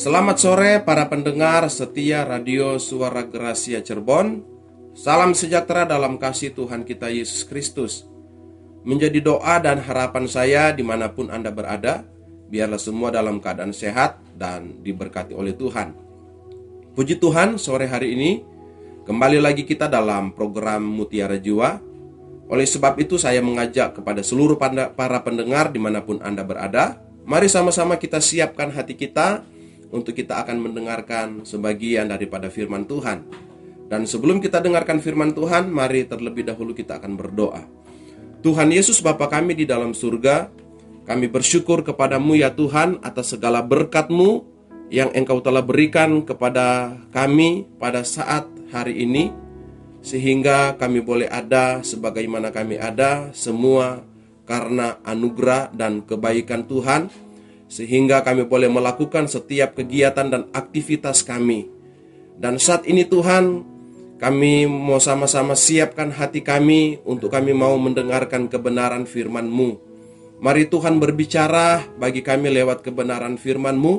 Selamat sore para pendengar setia Radio Suara Gracia Cirebon. Salam sejahtera dalam kasih Tuhan kita Yesus Kristus. Menjadi doa dan harapan saya di mana pun Anda berada, biarlah semua dalam keadaan sehat dan diberkati oleh Tuhan. Puji Tuhan, sore hari ini kembali lagi kita dalam program Mutiara Jiwa. Oleh sebab itu saya mengajak kepada seluruh para pendengar di mana pun Anda berada, mari sama-sama kita siapkan hati kita untuk kita akan mendengarkan sebagian daripada firman Tuhan. Dan sebelum kita dengarkan firman Tuhan, mari terlebih dahulu kita akan berdoa. Tuhan Yesus Bapa kami di dalam surga, kami bersyukur kepadamu ya Tuhan atas segala berkat-Mu yang Engkau telah berikan kepada kami pada saat hari ini, sehingga kami boleh ada sebagaimana kami ada, semua karena anugerah dan kebaikan Tuhan sehingga kami boleh melakukan setiap kegiatan dan aktivitas kami. Dan saat ini Tuhan, kami mau sama-sama siapkan hati kami untuk kami mau mendengarkan kebenaran firman-Mu. Mari Tuhan berbicara bagi kami lewat kebenaran firman-Mu,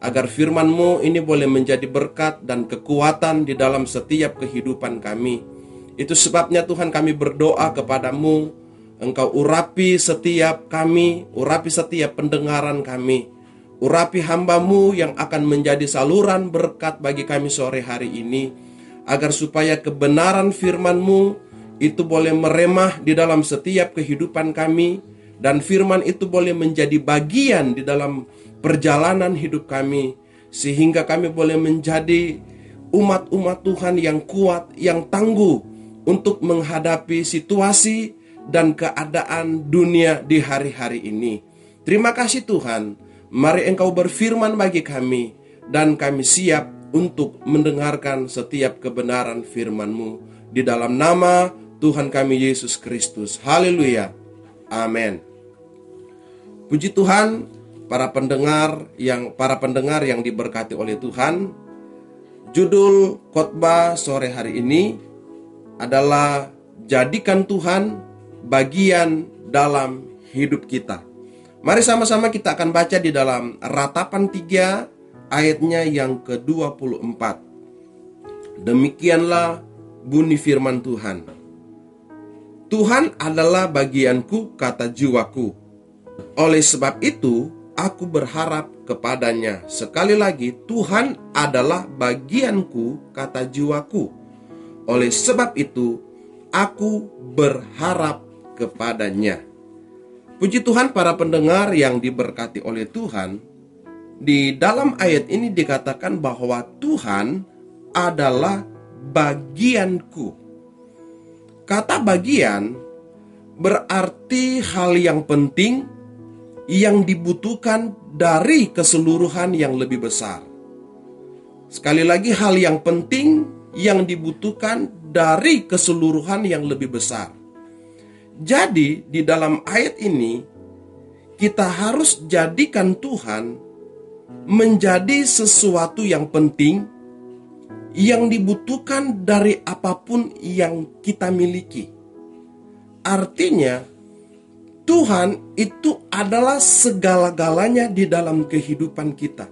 agar firman-Mu ini boleh menjadi berkat dan kekuatan di dalam setiap kehidupan kami. Itu sebabnya Tuhan kami berdoa kepadamu, Engkau urapi setiap kami, urapi setiap pendengaran kami, urapi hambamu yang akan menjadi saluran berkat bagi kami sore hari ini, agar supaya kebenaran firmanmu itu boleh meremah di dalam setiap kehidupan kami, dan firman itu boleh menjadi bagian di dalam perjalanan hidup kami, sehingga kami boleh menjadi umat-umat Tuhan yang kuat, yang tangguh untuk menghadapi situasi dan keadaan dunia di hari-hari ini. Terima kasih Tuhan, mari Engkau berfirman bagi kami dan kami siap untuk mendengarkan setiap kebenaran firman-Mu di dalam nama Tuhan kami Yesus Kristus. Haleluya. Amin. Puji Tuhan, para pendengar yang para pendengar yang diberkati oleh Tuhan. Judul khotbah sore hari ini adalah jadikan Tuhan bagian dalam hidup kita. Mari sama-sama kita akan baca di dalam ratapan 3 ayatnya yang ke-24. Demikianlah bunyi firman Tuhan. Tuhan adalah bagianku kata jiwaku. Oleh sebab itu aku berharap kepadanya. Sekali lagi Tuhan adalah bagianku kata jiwaku. Oleh sebab itu aku berharap kepadanya. Puji Tuhan para pendengar yang diberkati oleh Tuhan, di dalam ayat ini dikatakan bahwa Tuhan adalah bagianku. Kata bagian berarti hal yang penting yang dibutuhkan dari keseluruhan yang lebih besar. Sekali lagi hal yang penting yang dibutuhkan dari keseluruhan yang lebih besar. Jadi, di dalam ayat ini kita harus jadikan Tuhan menjadi sesuatu yang penting yang dibutuhkan dari apa pun yang kita miliki. Artinya, Tuhan itu adalah segala-galanya di dalam kehidupan kita.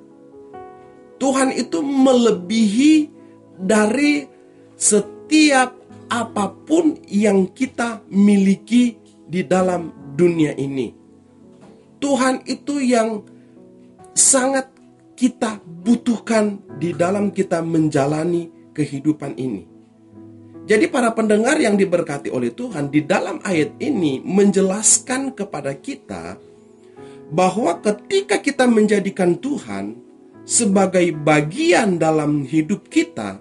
Tuhan itu melebihi dari setiap apa pun yang kita miliki di dalam dunia ini. Tuhan itu yang sangat kita butuhkan di dalam kita menjalani kehidupan ini. Jadi para pendengar yang diberkati oleh Tuhan di dalam ayat ini menjelaskan kepada kita bahwa ketika kita menjadikan Tuhan sebagai bagian dalam hidup kita,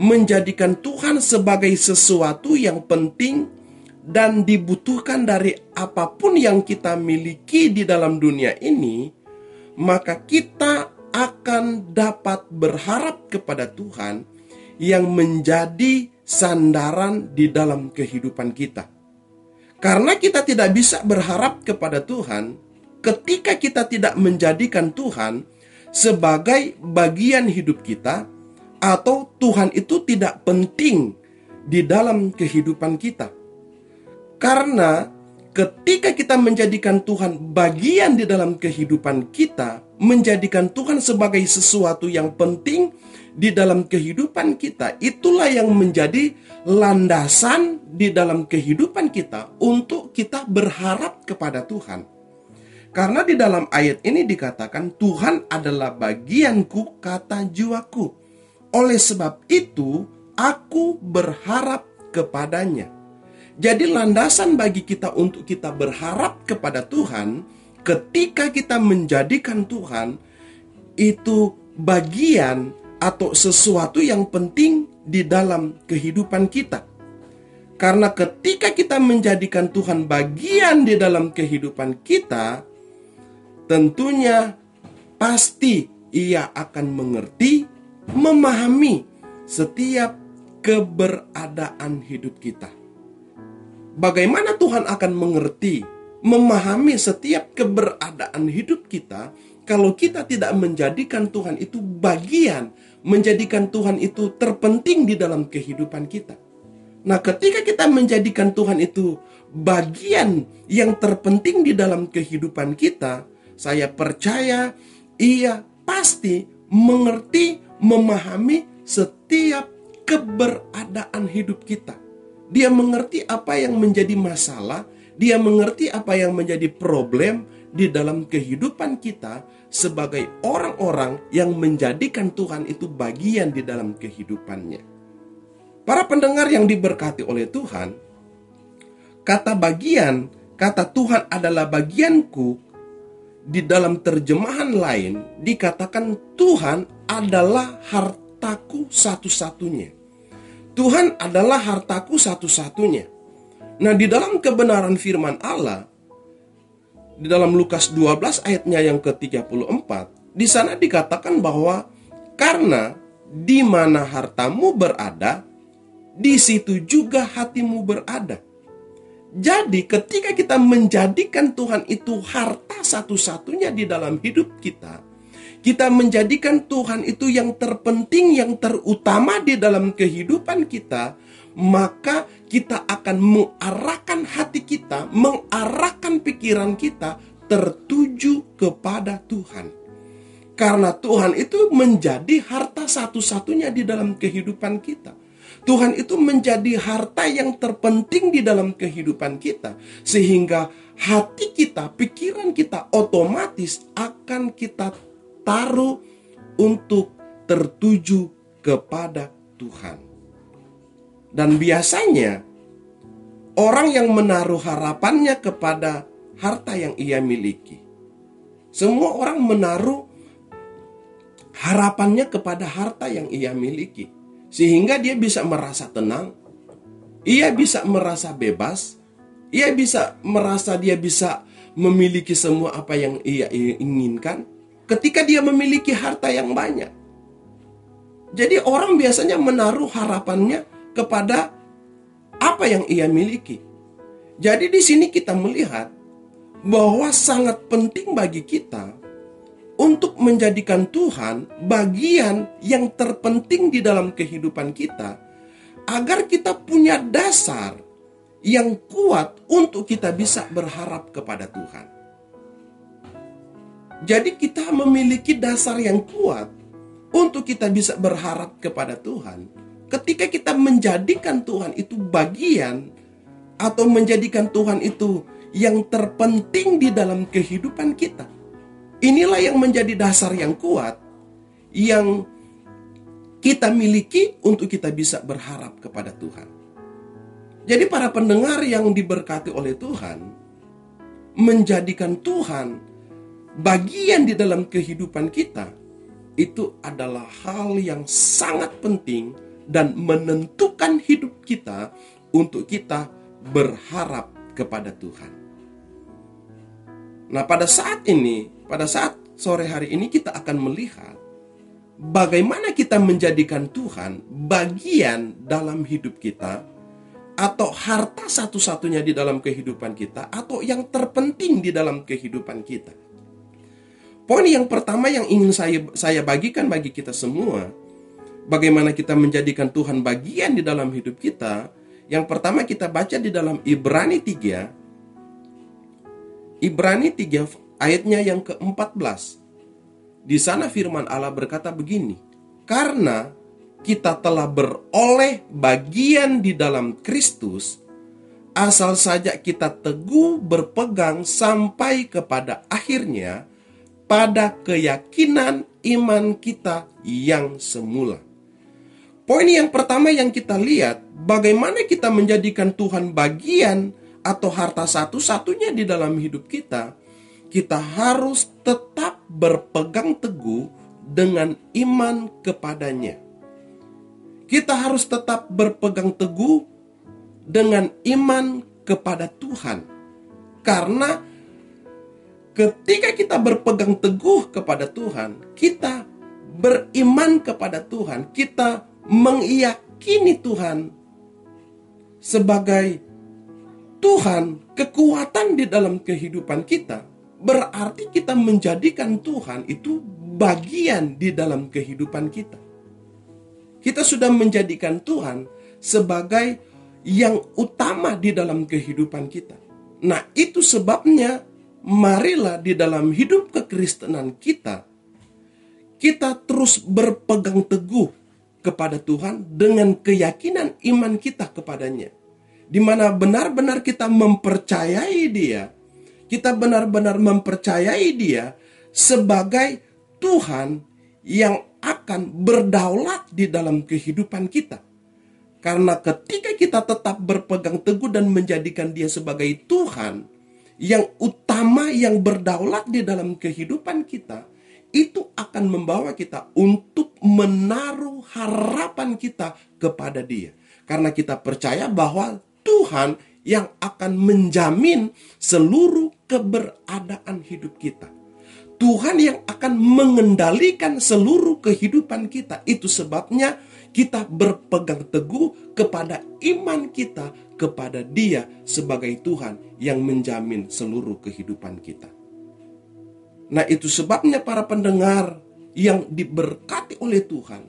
menjadikan Tuhan sebagai sesuatu yang penting dan dibutuhkan dari apa pun yang kita miliki di dalam dunia ini, maka kita akan dapat berharap kepada Tuhan yang menjadi sandaran di dalam kehidupan kita. Karena kita tidak bisa berharap kepada Tuhan ketika kita tidak menjadikan Tuhan sebagai bagian hidup kita, atau Tuhan itu tidak penting di dalam kehidupan kita. Karena ketika kita menjadikan Tuhan bagian di dalam kehidupan kita, menjadikan Tuhan sebagai sesuatu yang penting di dalam kehidupan kita, itulah yang menjadi landasan di dalam kehidupan kita untuk kita berharap kepada Tuhan. Karena di dalam ayat ini dikatakan Tuhan adalah bagianku kata jiwaku. Oleh sebab itu aku berharap kepadanya. Jadi landasan bagi kita untuk kita berharap kepada Tuhan ketika kita menjadikan Tuhan itu bagian atau sesuatu yang penting di dalam kehidupan kita. Karena ketika kita menjadikan Tuhan bagian di dalam kehidupan kita, tentunya pasti ia akan mengerti, memahami setiap keberadaan hidup kita bagaimana Tuhan akan mengerti, memahami setiap keberadaan hidup kita kalau kita tidak menjadikan Tuhan itu bagian, menjadikan Tuhan itu terpenting di dalam kehidupan kita. Nah, ketika kita menjadikan Tuhan itu bagian yang terpenting di dalam kehidupan kita, saya percaya ia pasti mengerti, memahami setiap keberadaan hidup kita. Dia mengerti apa yang menjadi masalah, dia mengerti apa yang menjadi problem di dalam kehidupan kita sebagai orang-orang yang menjadikan Tuhan itu bagian di dalam kehidupannya. Para pendengar yang diberkati oleh Tuhan, kata bagian, kata Tuhan adalah bagianku di dalam terjemahan lain dikatakan Tuhan adalah hartaku satu-satunya. Tuhan adalah hartaku satu-satunya. Nah, di dalam kebenaran firman Allah, di dalam Lukas 12 ayatnya yang ke-34, di sana dikatakan bahwa karena di mana hartamu berada, di situ juga hatimu berada. Jadi ketika kita menjadikan Tuhan itu harta satu-satunya di dalam hidup kita, kita menjadikan Tuhan itu yang terpenting, yang terutama di dalam kehidupan kita, maka kita akan mengarahkan hati kita, mengarahkan pikiran kita tertuju kepada Tuhan. Karena Tuhan itu menjadi harta satu-satunya di dalam kehidupan kita. Tuhan itu menjadi harta yang terpenting di dalam kehidupan kita, sehingga hati kita, pikiran kita otomatis akan kita taruh untuk tertuju kepada Tuhan. Dan biasanya orang yang menaruh harapannya kepada harta yang ia miliki. Semua orang menaruh harapannya kepada harta yang ia miliki. Sehingga dia bisa merasa tenang, ia bisa merasa bebas, ia bisa merasa dia bisa memiliki semua apa yang ia inginkan, ketika dia memiliki harta yang banyak. Jadi orang biasanya menaruh harapannya kepada apa yang ia miliki. Jadi di sini kita melihat bahwa sangat penting bagi kita untuk menjadikan Tuhan bagian yang terpenting di dalam kehidupan kita agar kita punya dasar yang kuat untuk kita bisa berharap kepada Tuhan. Jadi kita memiliki dasar yang kuat untuk kita bisa berharap kepada Tuhan. Ketika kita menjadikan Tuhan itu bagian atau menjadikan Tuhan itu yang terpenting di dalam kehidupan kita. Inilah yang menjadi dasar yang kuat yang kita miliki untuk kita bisa berharap kepada Tuhan. Jadi para pendengar yang diberkati oleh Tuhan menjadikan Tuhan bagian di dalam kehidupan kita itu adalah hal yang sangat penting dan menentukan hidup kita untuk kita berharap kepada Tuhan. Nah, pada saat ini, pada saat sore hari ini kita akan melihat bagaimana kita menjadikan Tuhan bagian dalam hidup kita atau harta satu-satunya di dalam kehidupan kita atau yang terpenting di dalam kehidupan kita. Poin yang pertama yang ingin saya saya bagikan bagi kita semua, bagaimana kita menjadikan Tuhan bagian di dalam hidup kita. Yang pertama kita baca di dalam Ibrani 3 Ibrani 3 ayatnya yang ke-14. Di sana firman Allah berkata begini, "Karena kita telah beroleh bagian di dalam Kristus, asal saja kita teguh berpegang sampai kepada akhirnya pada keyakinan iman kita yang semula." Poin yang pertama yang kita lihat, bagaimana kita menjadikan Tuhan bagian atau harta satu-satunya di dalam hidup kita, kita harus tetap berpegang teguh dengan iman kepadanya. Kita harus tetap berpegang teguh dengan iman kepada Tuhan. Karena ketika kita berpegang teguh kepada Tuhan, kita beriman kepada Tuhan, kita mengiyakini Tuhan sebagai Tuhan, kekuatan di dalam kehidupan kita, berarti kita menjadikan Tuhan itu bagian di dalam kehidupan kita. Kita sudah menjadikan Tuhan sebagai yang utama di dalam kehidupan kita. Nah, itu sebabnya marilah di dalam hidup kekristenan kita kita terus berpegang teguh kepada Tuhan dengan keyakinan iman kita kepadanya di mana benar-benar kita mempercayai Dia, kita benar-benar mempercayai Dia sebagai Tuhan yang akan berdaulat di dalam kehidupan kita. Karena ketika kita tetap berpegang teguh dan menjadikan Dia sebagai Tuhan yang utama yang berdaulat di dalam kehidupan kita, itu akan membawa kita untuk menaruh harapan kita kepada Dia. Karena kita percaya bahwa Tuhan yang akan menjamin seluruh keberadaan hidup kita. Tuhan yang akan mengendalikan seluruh kehidupan kita. Itu sebabnya kita berpegang teguh kepada iman kita kepada Dia sebagai Tuhan yang menjamin seluruh kehidupan kita. Nah, itu sebabnya para pendengar yang diberkati oleh Tuhan,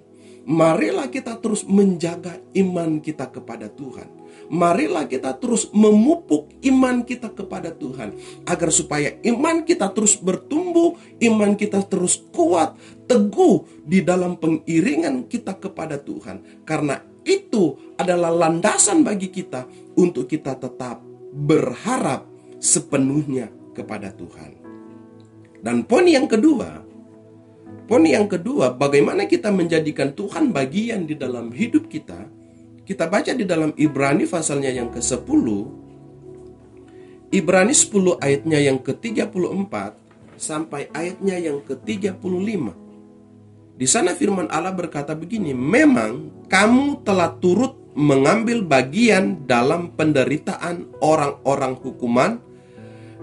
marilah kita terus menjaga iman kita kepada Tuhan marilah kita terus memupuk iman kita kepada Tuhan agar supaya iman kita terus bertumbuh, iman kita terus kuat, teguh di dalam pengiringan kita kepada Tuhan. Karena itu adalah landasan bagi kita untuk kita tetap berharap sepenuhnya kepada Tuhan. Dan poin yang kedua, poin yang kedua, bagaimana kita menjadikan Tuhan bagian di dalam hidup kita kita baca di dalam Ibrani pasalnya yang ke-10 Ibrani 10 ayatnya yang ke-34 sampai ayatnya yang ke-35 Di sana firman Allah berkata begini Memang kamu telah turut mengambil bagian dalam penderitaan orang-orang hukuman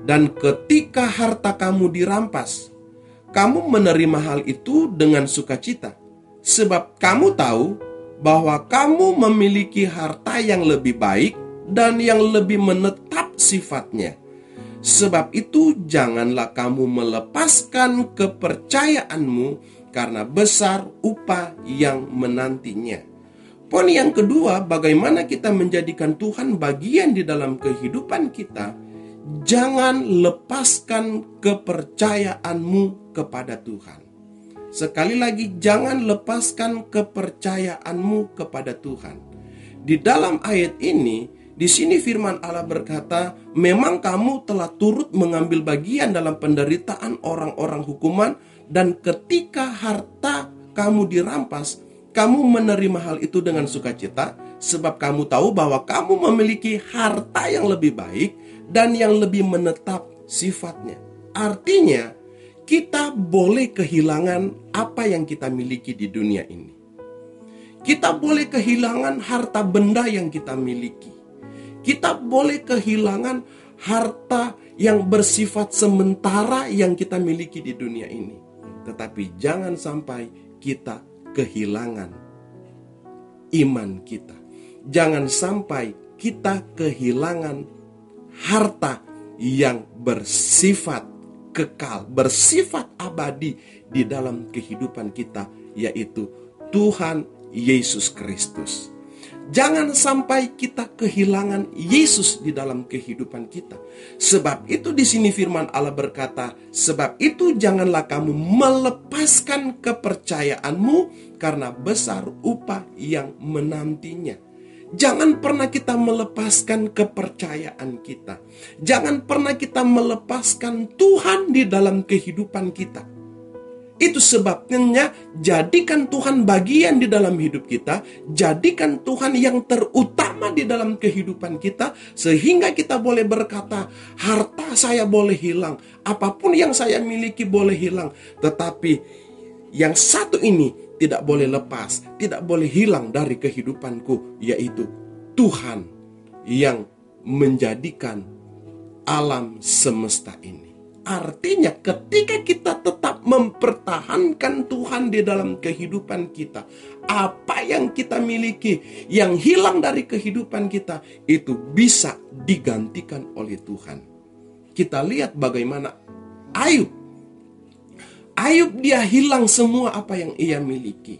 dan ketika harta kamu dirampas kamu menerima hal itu dengan sukacita sebab kamu tahu bahwa kamu memiliki harta yang lebih baik dan yang lebih menetap sifatnya. Sebab itu, janganlah kamu melepaskan kepercayaanmu karena besar upah yang menantinya. Poin yang kedua, bagaimana kita menjadikan Tuhan bagian di dalam kehidupan kita? Jangan lepaskan kepercayaanmu kepada Tuhan. Sekali lagi, jangan lepaskan kepercayaanmu kepada Tuhan. Di dalam ayat ini, di sini firman Allah berkata, "Memang kamu telah turut mengambil bagian dalam penderitaan orang-orang hukuman, dan ketika harta kamu dirampas, kamu menerima hal itu dengan sukacita, sebab kamu tahu bahwa kamu memiliki harta yang lebih baik dan yang lebih menetap sifatnya." Artinya, kita boleh kehilangan apa yang kita miliki di dunia ini. Kita boleh kehilangan harta benda yang kita miliki. Kita boleh kehilangan harta yang bersifat sementara yang kita miliki di dunia ini. Tetapi jangan sampai kita kehilangan iman kita. Jangan sampai kita kehilangan harta yang bersifat kekal, bersifat abadi di dalam kehidupan kita, yaitu Tuhan Yesus Kristus. Jangan sampai kita kehilangan Yesus di dalam kehidupan kita. Sebab itu di sini firman Allah berkata, sebab itu janganlah kamu melepaskan kepercayaanmu karena besar upah yang menantinya. Jangan pernah kita melepaskan kepercayaan kita. Jangan pernah kita melepaskan Tuhan di dalam kehidupan kita. Itu sebabnya jadikan Tuhan bagian di dalam hidup kita, jadikan Tuhan yang terutama di dalam kehidupan kita sehingga kita boleh berkata, harta saya boleh hilang, apa pun yang saya miliki boleh hilang, tetapi yang satu ini tidak boleh lepas, tidak boleh hilang dari kehidupanku, yaitu Tuhan yang menjadikan alam semesta ini. Artinya ketika kita tetap mempertahankan Tuhan di dalam kehidupan kita, apa yang kita miliki yang hilang dari kehidupan kita itu bisa digantikan oleh Tuhan. Kita lihat bagaimana Ayub. Ayub dia hilang semua apa yang ia miliki.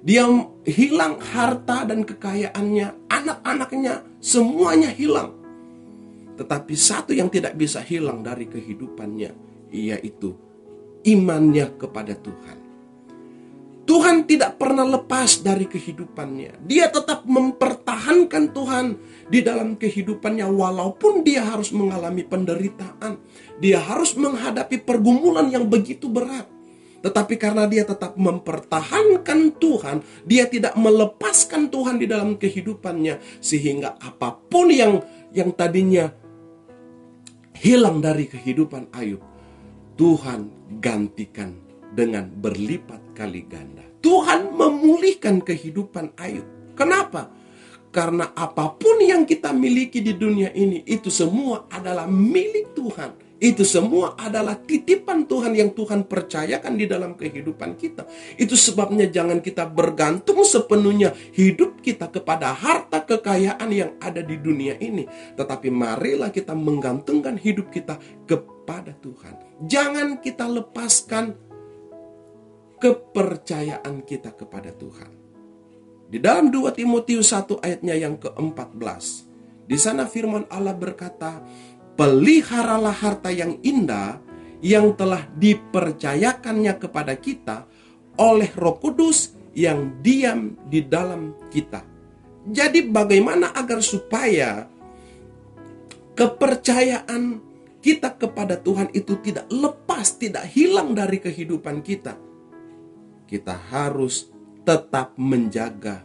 Dia hilang harta dan kekayaannya, anak-anaknya semuanya hilang tetapi satu yang tidak bisa hilang dari kehidupannya, yaitu imannya kepada Tuhan. Tuhan tidak pernah lepas dari kehidupannya. Dia tetap mempertahankan Tuhan di dalam kehidupannya walaupun dia harus mengalami penderitaan. Dia harus menghadapi pergumulan yang begitu berat. Tetapi karena dia tetap mempertahankan Tuhan, dia tidak melepaskan Tuhan di dalam kehidupannya sehingga apa pun yang yang tadinya hilang dari kehidupan Ayub, Tuhan gantikan dengan berlipat kali ganda. Tuhan memulihkan kehidupan Ayub. Kenapa? Karena apa pun yang kita miliki di dunia ini, itu semua adalah milik Tuhan. Itu semua adalah titipan Tuhan yang Tuhan percayakan di dalam kehidupan kita. Itu sebabnya jangan kita bergantung sepenuhnya hidup kita kepada harta kekayaan yang ada di dunia ini. Tetapi marilah kita menggantungkan hidup kita kepada Tuhan. Jangan kita lepaskan kepercayaan kita kepada Tuhan. Di dalam 2 Timotius 1 ayatnya yang ke-14. Di sana firman Allah berkata, peliharalah harta yang indah yang telah dipercayakannya kepada kita oleh Roh Kudus yang diam di dalam kita. Jadi, bagaimana agar supaya kepercayaan kita kepada Tuhan itu tidak lepas, tidak hilang dari kehidupan kita? Kita harus tetap menjaga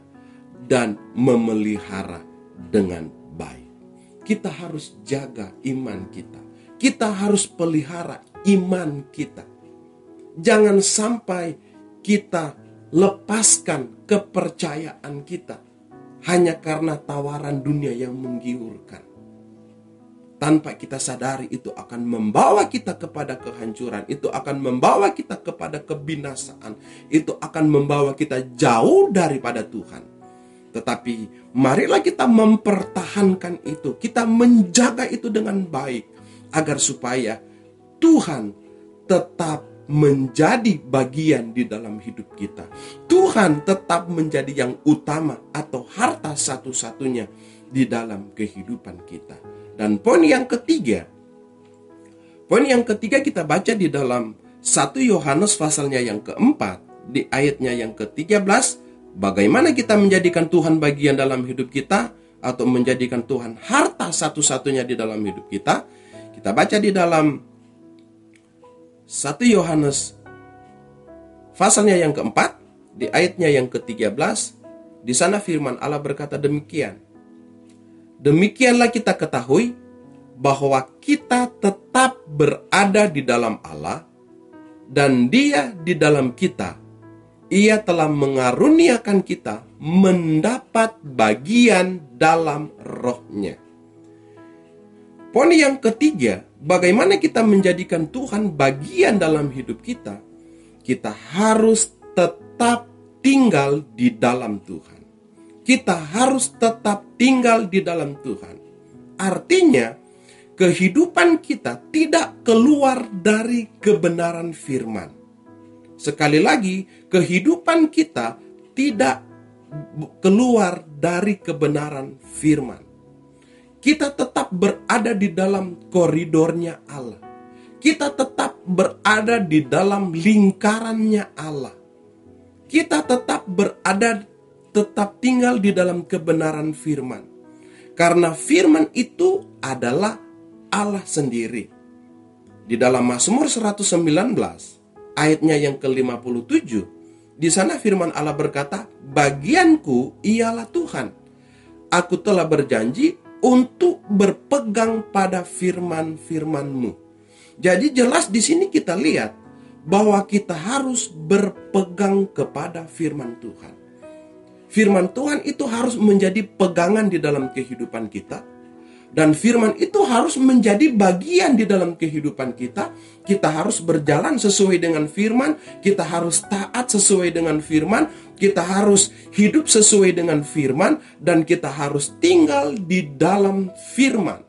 dan memelihara dengan kita harus jaga iman kita. Kita harus pelihara iman kita. Jangan sampai kita lepaskan kepercayaan kita hanya karena tawaran dunia yang menggiurkan. Tanpa kita sadari itu akan membawa kita kepada kehancuran, itu akan membawa kita kepada kebinasaan, itu akan membawa kita jauh daripada Tuhan. Tetapi marilah kita mempertahankan itu, kita menjaga itu dengan baik agar supaya Tuhan tetap menjadi bagian di dalam hidup kita. Tuhan tetap menjadi yang utama atau harta satu-satunya di dalam kehidupan kita. Dan poin yang ketiga, poin yang ketiga kita baca di dalam 1 Yohanes pasalnya yang keempat, di ayatnya yang ke-13 Bagaimana kita menjadikan Tuhan bagian dalam hidup kita atau menjadikan Tuhan harta satu-satunya di dalam hidup kita? Kita baca di dalam 1 Yohanes pasalnya yang keempat, di ayatnya yang ke-13, di sana firman Allah berkata demikian. Demikianlah kita ketahui bahwa kita tetap berada di dalam Allah dan Dia di dalam kita ia telah mengaruniakan kita mendapat bagian dalam rohnya. Poin yang ketiga, bagaimana kita menjadikan Tuhan bagian dalam hidup kita? Kita harus tetap tinggal di dalam Tuhan. Kita harus tetap tinggal di dalam Tuhan. Artinya, kehidupan kita tidak keluar dari kebenaran firman Sekali lagi, kehidupan kita tidak keluar dari kebenaran firman. Kita tetap berada di dalam koridornya Allah. Kita tetap berada di dalam lingkarannya Allah. Kita tetap berada tetap tinggal di dalam kebenaran firman. Karena firman itu adalah Allah sendiri. Di dalam Mazmur 119 ayatnya yang ke-57 di sana firman Allah berkata, "Bagianku ialah Tuhan. Aku telah berjanji untuk berpegang pada firman-firman-Mu." Jadi jelas di sini kita lihat bahwa kita harus berpegang kepada firman Tuhan. Firman Tuhan itu harus menjadi pegangan di dalam kehidupan kita dan firman itu harus menjadi bagian di dalam kehidupan kita. Kita harus berjalan sesuai dengan firman, kita harus taat sesuai dengan firman, kita harus hidup sesuai dengan firman, dan kita harus tinggal di dalam firman.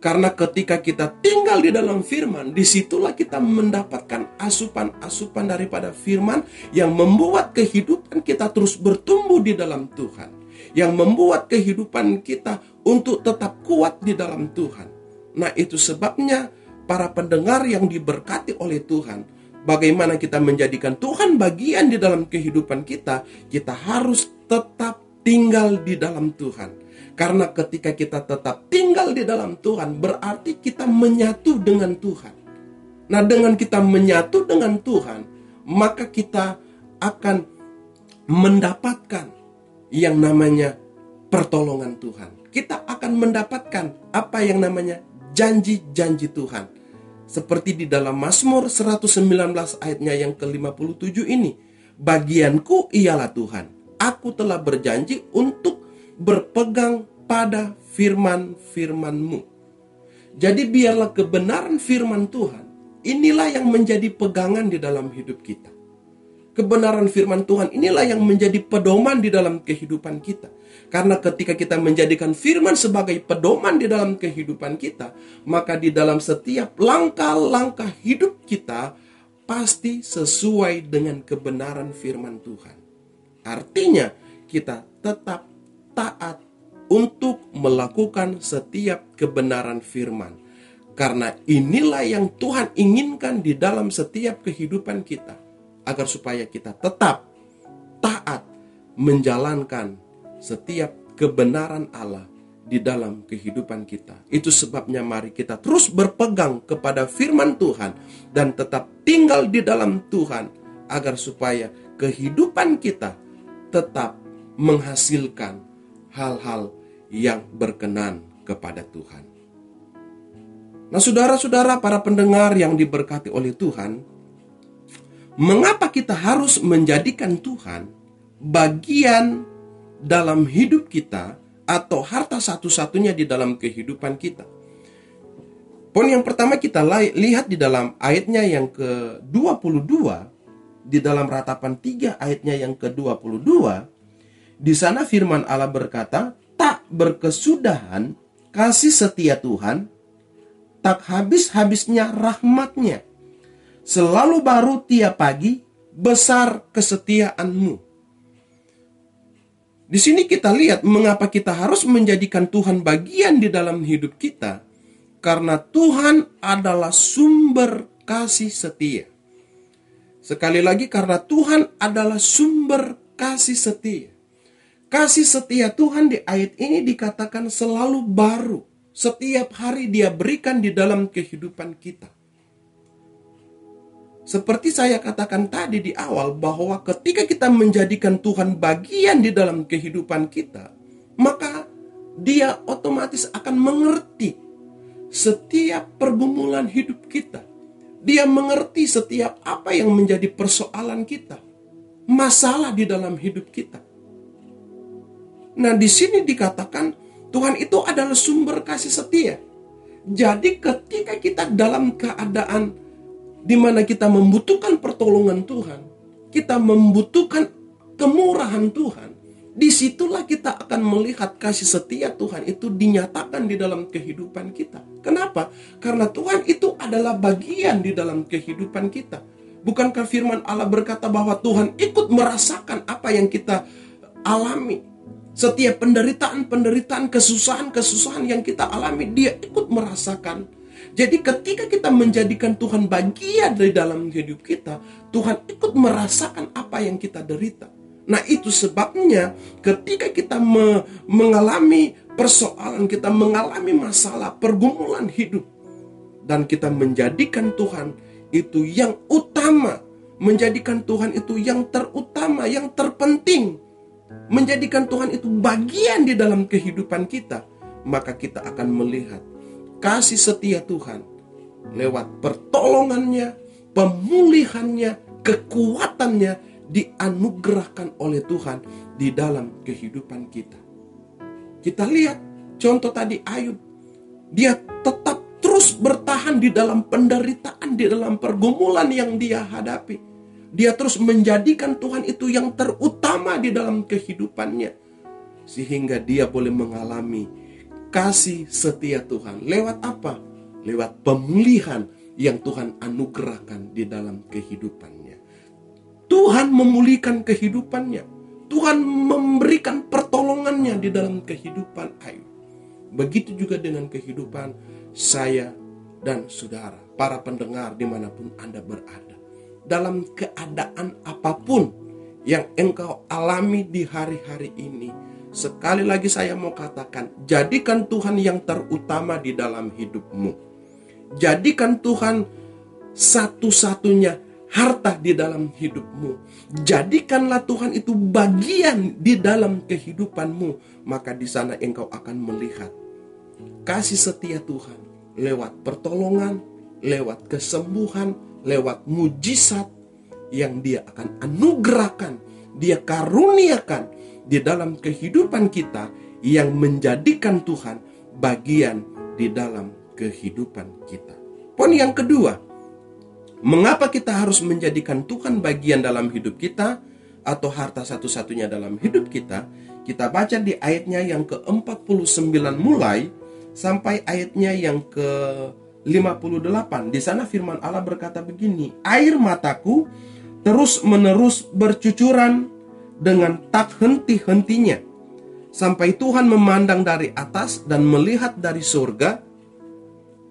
Karena ketika kita tinggal di dalam firman, di situlah kita mendapatkan asupan-asupan daripada firman yang membuat kehidupan kita terus bertumbuh di dalam Tuhan. Yang membuat kehidupan kita untuk tetap kuat di dalam Tuhan. Nah itu sebabnya para pendengar yang diberkati oleh Tuhan, bagaimana kita menjadikan Tuhan bagian di dalam kehidupan kita, kita harus tetap tinggal di dalam Tuhan karena ketika kita tetap tinggal di dalam Tuhan, berarti kita menyatu dengan Tuhan. Nah, dengan kita menyatu dengan Tuhan, maka kita akan mendapatkan yang namanya pertolongan Tuhan. Kita akan mendapatkan apa yang namanya janji-janji Tuhan. Seperti di dalam Mazmur 119 ayatnya yang ke-57 ini. Bagianku ialah Tuhan. Aku telah berjanji untuk berpegang pada firman-firmanmu. Jadi biarlah kebenaran firman Tuhan, inilah yang menjadi pegangan di dalam hidup kita. Kebenaran firman Tuhan inilah yang menjadi pedoman di dalam kehidupan kita. Karena ketika kita menjadikan firman sebagai pedoman di dalam kehidupan kita, maka di dalam setiap langkah-langkah hidup kita pasti sesuai dengan kebenaran firman Tuhan. Artinya, kita tetap taat untuk melakukan setiap kebenaran firman. Karena inilah yang Tuhan inginkan di dalam setiap kehidupan kita. Agar supaya kita tetap taat menjalankan setiap kebenaran Allah di dalam kehidupan kita. Itu sebabnya mari kita terus berpegang kepada firman Tuhan dan tetap tinggal di dalam Tuhan agar supaya kehidupan kita tetap menghasilkan hal-hal yang berkenan kepada Tuhan. Nah, saudara-saudara, para pendengar yang diberkati oleh Tuhan, mengapa kita harus menjadikan Tuhan bagian dalam hidup kita atau harta satu-satunya di dalam kehidupan kita? Poin yang pertama kita lihat di dalam ayatnya yang ke-22 di dalam ratapan 3 ayatnya yang ke-22 di sana firman Allah berkata, "Tak berkesudahan kasih setia Tuhan, tak habis-habisnya rahmatnya. Selalu baru tiap pagi, besar kesetiaanmu." Di sini kita lihat mengapa kita harus menjadikan Tuhan bagian di dalam hidup kita. Karena Tuhan adalah sumber kasih setia. Sekali lagi karena Tuhan adalah sumber kasih setia. Kasih setia Tuhan di ayat ini dikatakan selalu baru. Setiap hari dia berikan di dalam kehidupan kita. Seperti saya katakan tadi di awal bahwa ketika kita menjadikan Tuhan bagian di dalam kehidupan kita, maka dia otomatis akan mengerti setiap pergumulan hidup kita. Dia mengerti setiap apa yang menjadi persoalan kita, masalah di dalam hidup kita. Nah, di sini dikatakan Tuhan itu adalah sumber kasih setia. Jadi ketika kita dalam keadaan di mana kita membutuhkan pertolongan Tuhan, kita membutuhkan kemurahan Tuhan, di situlah kita akan melihat kasih setia Tuhan itu dinyatakan di dalam kehidupan kita. Kenapa? Karena Tuhan itu adalah bagian di dalam kehidupan kita. Bukankah firman Allah berkata bahwa Tuhan ikut merasakan apa yang kita alami. Setiap penderitaan-penderitaan, kesusahan-kesusahan yang kita alami, dia ikut merasakan. Jadi ketika kita menjadikan Tuhan bagian dari dalam hidup kita, Tuhan ikut merasakan apa yang kita derita. Nah itu sebabnya ketika kita me mengalami persoalan, kita mengalami masalah, pergumulan hidup. Dan kita menjadikan Tuhan itu yang utama. Menjadikan Tuhan itu yang terutama, yang terpenting. Menjadikan Tuhan itu bagian di dalam kehidupan kita. Maka kita akan melihat kasih setia Tuhan lewat pertolongannya, pemulihannya, kekuatannya, dianugerahkan oleh Tuhan di dalam kehidupan kita. Kita lihat contoh tadi Ayub. Dia tetap terus bertahan di dalam penderitaan, di dalam pergumulan yang dia hadapi. Dia terus menjadikan Tuhan itu yang terutama di dalam kehidupannya. Sehingga dia boleh mengalami kasih setia Tuhan. Lewat apa? Lewat pemulihan yang Tuhan anugerahkan di dalam kehidupannya. Tuhan memulihkan kehidupannya. Tuhan memberikan pertolongannya di dalam kehidupan Ayub. Begitu juga dengan kehidupan saya dan saudara, para pendengar di mana pun Anda berada. Dalam keadaan apa pun yang engkau alami di hari-hari ini, sekali lagi saya mau katakan, jadikan Tuhan yang terutama di dalam hidupmu. Jadikan Tuhan satu-satunya harta di dalam hidupmu. Jadikanlah Tuhan itu bagian di dalam kehidupanmu, maka di sana engkau akan melihat kasih setia Tuhan lewat pertolongan, lewat kesembuhan, lewat mujizat yang Dia akan anugerahkan, Dia karuniakan di dalam kehidupan kita yang menjadikan Tuhan bagian di dalam kehidupan kita. Poin yang kedua, Mengapa kita harus menjadikan Tuhan bagian dalam hidup kita atau harta satu-satunya dalam hidup kita? Kita baca di ayatnya yang ke-49 mulai sampai ayatnya yang ke-58. Di sana firman Allah berkata begini, "Air mataku terus-menerus bercucuran dengan tak henti-hentinya." Sampai Tuhan memandang dari atas dan melihat dari surga,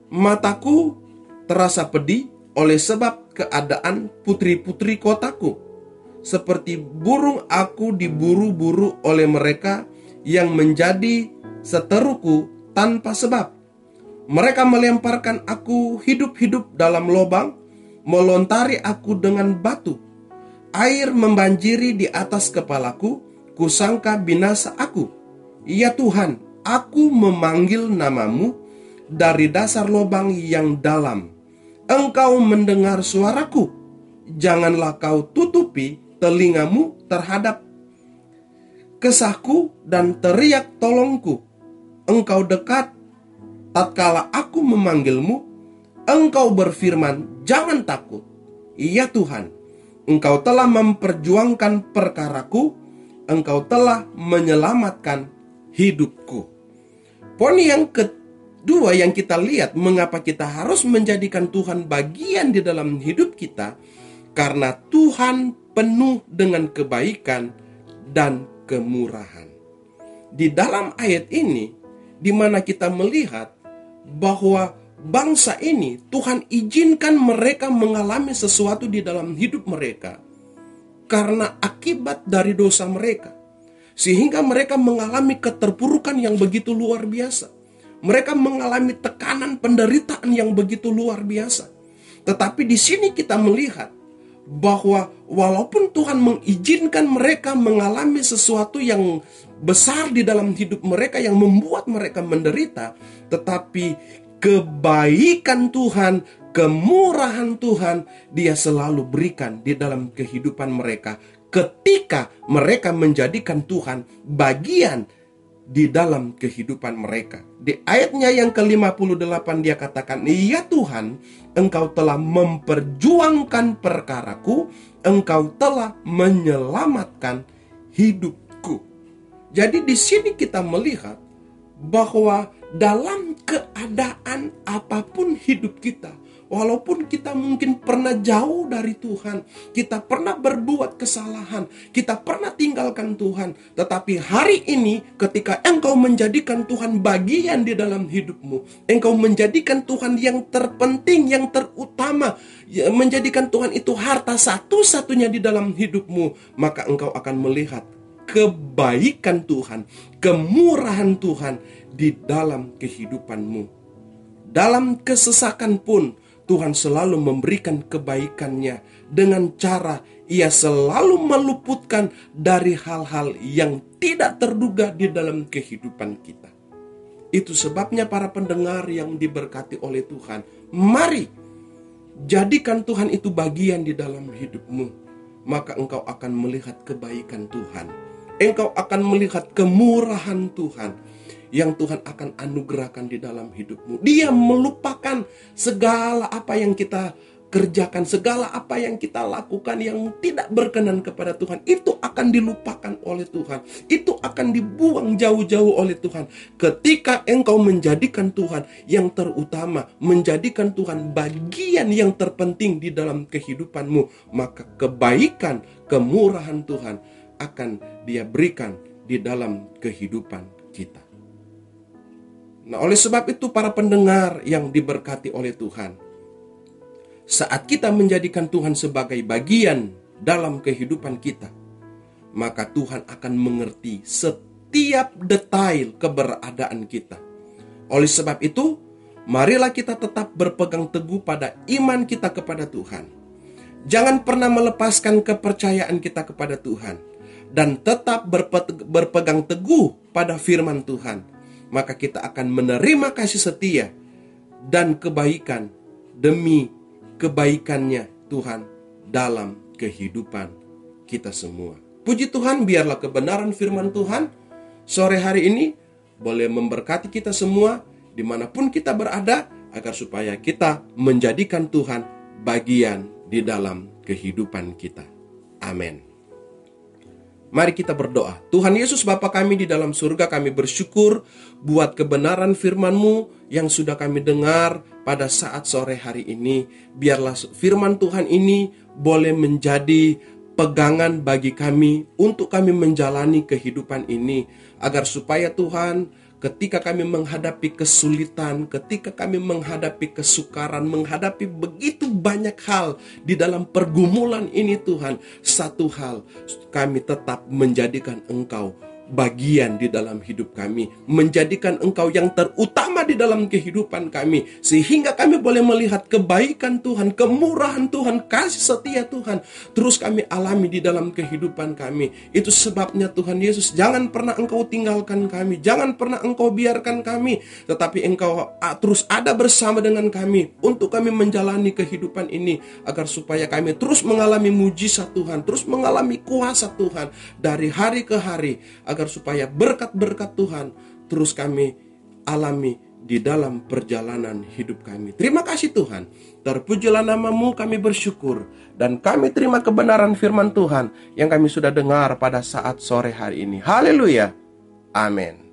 mataku terasa pedih oleh sebab keadaan putri-putri kotaku. Seperti burung aku diburu-buru oleh mereka yang menjadi seteruku tanpa sebab. Mereka melemparkan aku hidup-hidup dalam lubang, melontari aku dengan batu. Air membanjiri di atas kepalaku, kusangka binasa aku. Ya Tuhan, aku memanggil namamu dari dasar lubang yang dalam engkau mendengar suaraku. Janganlah kau tutupi telingamu terhadap kesahku dan teriak tolongku. Engkau dekat tatkala aku memanggilmu. Engkau berfirman, jangan takut. Iya Tuhan, Engkau telah memperjuangkan perkaraku, Engkau telah menyelamatkan hidupku. Poin yang ketiga Dua yang kita lihat mengapa kita harus menjadikan Tuhan bagian di dalam hidup kita karena Tuhan penuh dengan kebaikan dan kemurahan. Di dalam ayat ini di mana kita melihat bahwa bangsa ini Tuhan izinkan mereka mengalami sesuatu di dalam hidup mereka karena akibat dari dosa mereka sehingga mereka mengalami keterpurukan yang begitu luar biasa mereka mengalami tekanan penderitaan yang begitu luar biasa. Tetapi di sini kita melihat bahwa walaupun Tuhan mengizinkan mereka mengalami sesuatu yang besar di dalam hidup mereka yang membuat mereka menderita, tetapi kebaikan Tuhan, kemurahan Tuhan, Dia selalu berikan di dalam kehidupan mereka ketika mereka menjadikan Tuhan bagian di dalam kehidupan mereka. Di ayatnya yang ke-58 dia katakan, "Ya Tuhan, Engkau telah memperjuangkan perkaraku, Engkau telah menyelamatkan hidupku." Jadi di sini kita melihat bahwa dalam keadaan apa pun hidup kita, Walaupun kita mungkin pernah jauh dari Tuhan, kita pernah berbuat kesalahan, kita pernah tinggalkan Tuhan, tetapi hari ini ketika engkau menjadikan Tuhan bagian di dalam hidupmu, engkau menjadikan Tuhan yang terpenting, yang terutama, ya, menjadikan Tuhan itu harta satu-satunya di dalam hidupmu, maka engkau akan melihat kebaikan Tuhan, kemurahan Tuhan di dalam kehidupanmu. Dalam kesesakan pun, Tuhan selalu memberikan kebaikannya dengan cara ia selalu meluputkan dari hal-hal yang tidak terduga di dalam kehidupan kita. Itu sebabnya para pendengar yang diberkati oleh Tuhan, mari jadikan Tuhan itu bagian di dalam hidupmu, maka engkau akan melihat kebaikan Tuhan. Engkau akan melihat kemurahan Tuhan yang Tuhan akan anugerahkan di dalam hidupmu. Dia melupakan segala apa yang kita kerjakan, segala apa yang kita lakukan yang tidak berkenan kepada Tuhan. Itu akan dilupakan oleh Tuhan. Itu akan dibuang jauh-jauh oleh Tuhan. Ketika engkau menjadikan Tuhan yang terutama, menjadikan Tuhan bagian yang terpenting di dalam kehidupanmu, maka kebaikan, kemurahan Tuhan akan dia berikan di dalam kehidupan kita. Nah, oleh sebab itu para pendengar yang diberkati oleh Tuhan, saat kita menjadikan Tuhan sebagai bagian dalam kehidupan kita, maka Tuhan akan mengerti setiap detail keberadaan kita. Oleh sebab itu, marilah kita tetap berpegang teguh pada iman kita kepada Tuhan. Jangan pernah melepaskan kepercayaan kita kepada Tuhan dan tetap berpegang teguh pada firman Tuhan maka kita akan menerima kasih setia dan kebaikan demi kebaikannya Tuhan dalam kehidupan kita semua. Puji Tuhan, biarlah kebenaran firman Tuhan sore hari ini boleh memberkati kita semua di mana pun kita berada agar supaya kita menjadikan Tuhan bagian di dalam kehidupan kita. Amin. Mari kita berdoa. Tuhan Yesus Bapa kami di dalam surga kami bersyukur buat kebenaran firman-Mu yang sudah kami dengar pada saat sore hari ini. Biarlah firman Tuhan ini boleh menjadi pegangan bagi kami untuk kami menjalani kehidupan ini agar supaya Tuhan ketika kami menghadapi kesulitan, ketika kami menghadapi kesukaran, menghadapi begitu banyak hal di dalam pergumulan ini Tuhan, satu hal kami tetap menjadikan Engkau bagian di dalam hidup kami, menjadikan Engkau yang terutama di dalam kehidupan kami, sehingga kami boleh melihat kebaikan Tuhan, kemurahan Tuhan, kasih setia Tuhan, terus kami alami di dalam kehidupan kami. Itu sebabnya Tuhan Yesus, jangan pernah Engkau tinggalkan kami, jangan pernah Engkau biarkan kami, tetapi Engkau terus ada bersama dengan kami untuk kami menjalani kehidupan ini, agar supaya kami terus mengalami mujizat Tuhan, terus mengalami kuasa Tuhan dari hari ke hari, agar agar supaya berkat-berkat Tuhan terus kami alami di dalam perjalanan hidup kami. Terima kasih Tuhan. Terpujilah namamu kami bersyukur. Dan kami terima kebenaran firman Tuhan yang kami sudah dengar pada saat sore hari ini. Haleluya. Amin.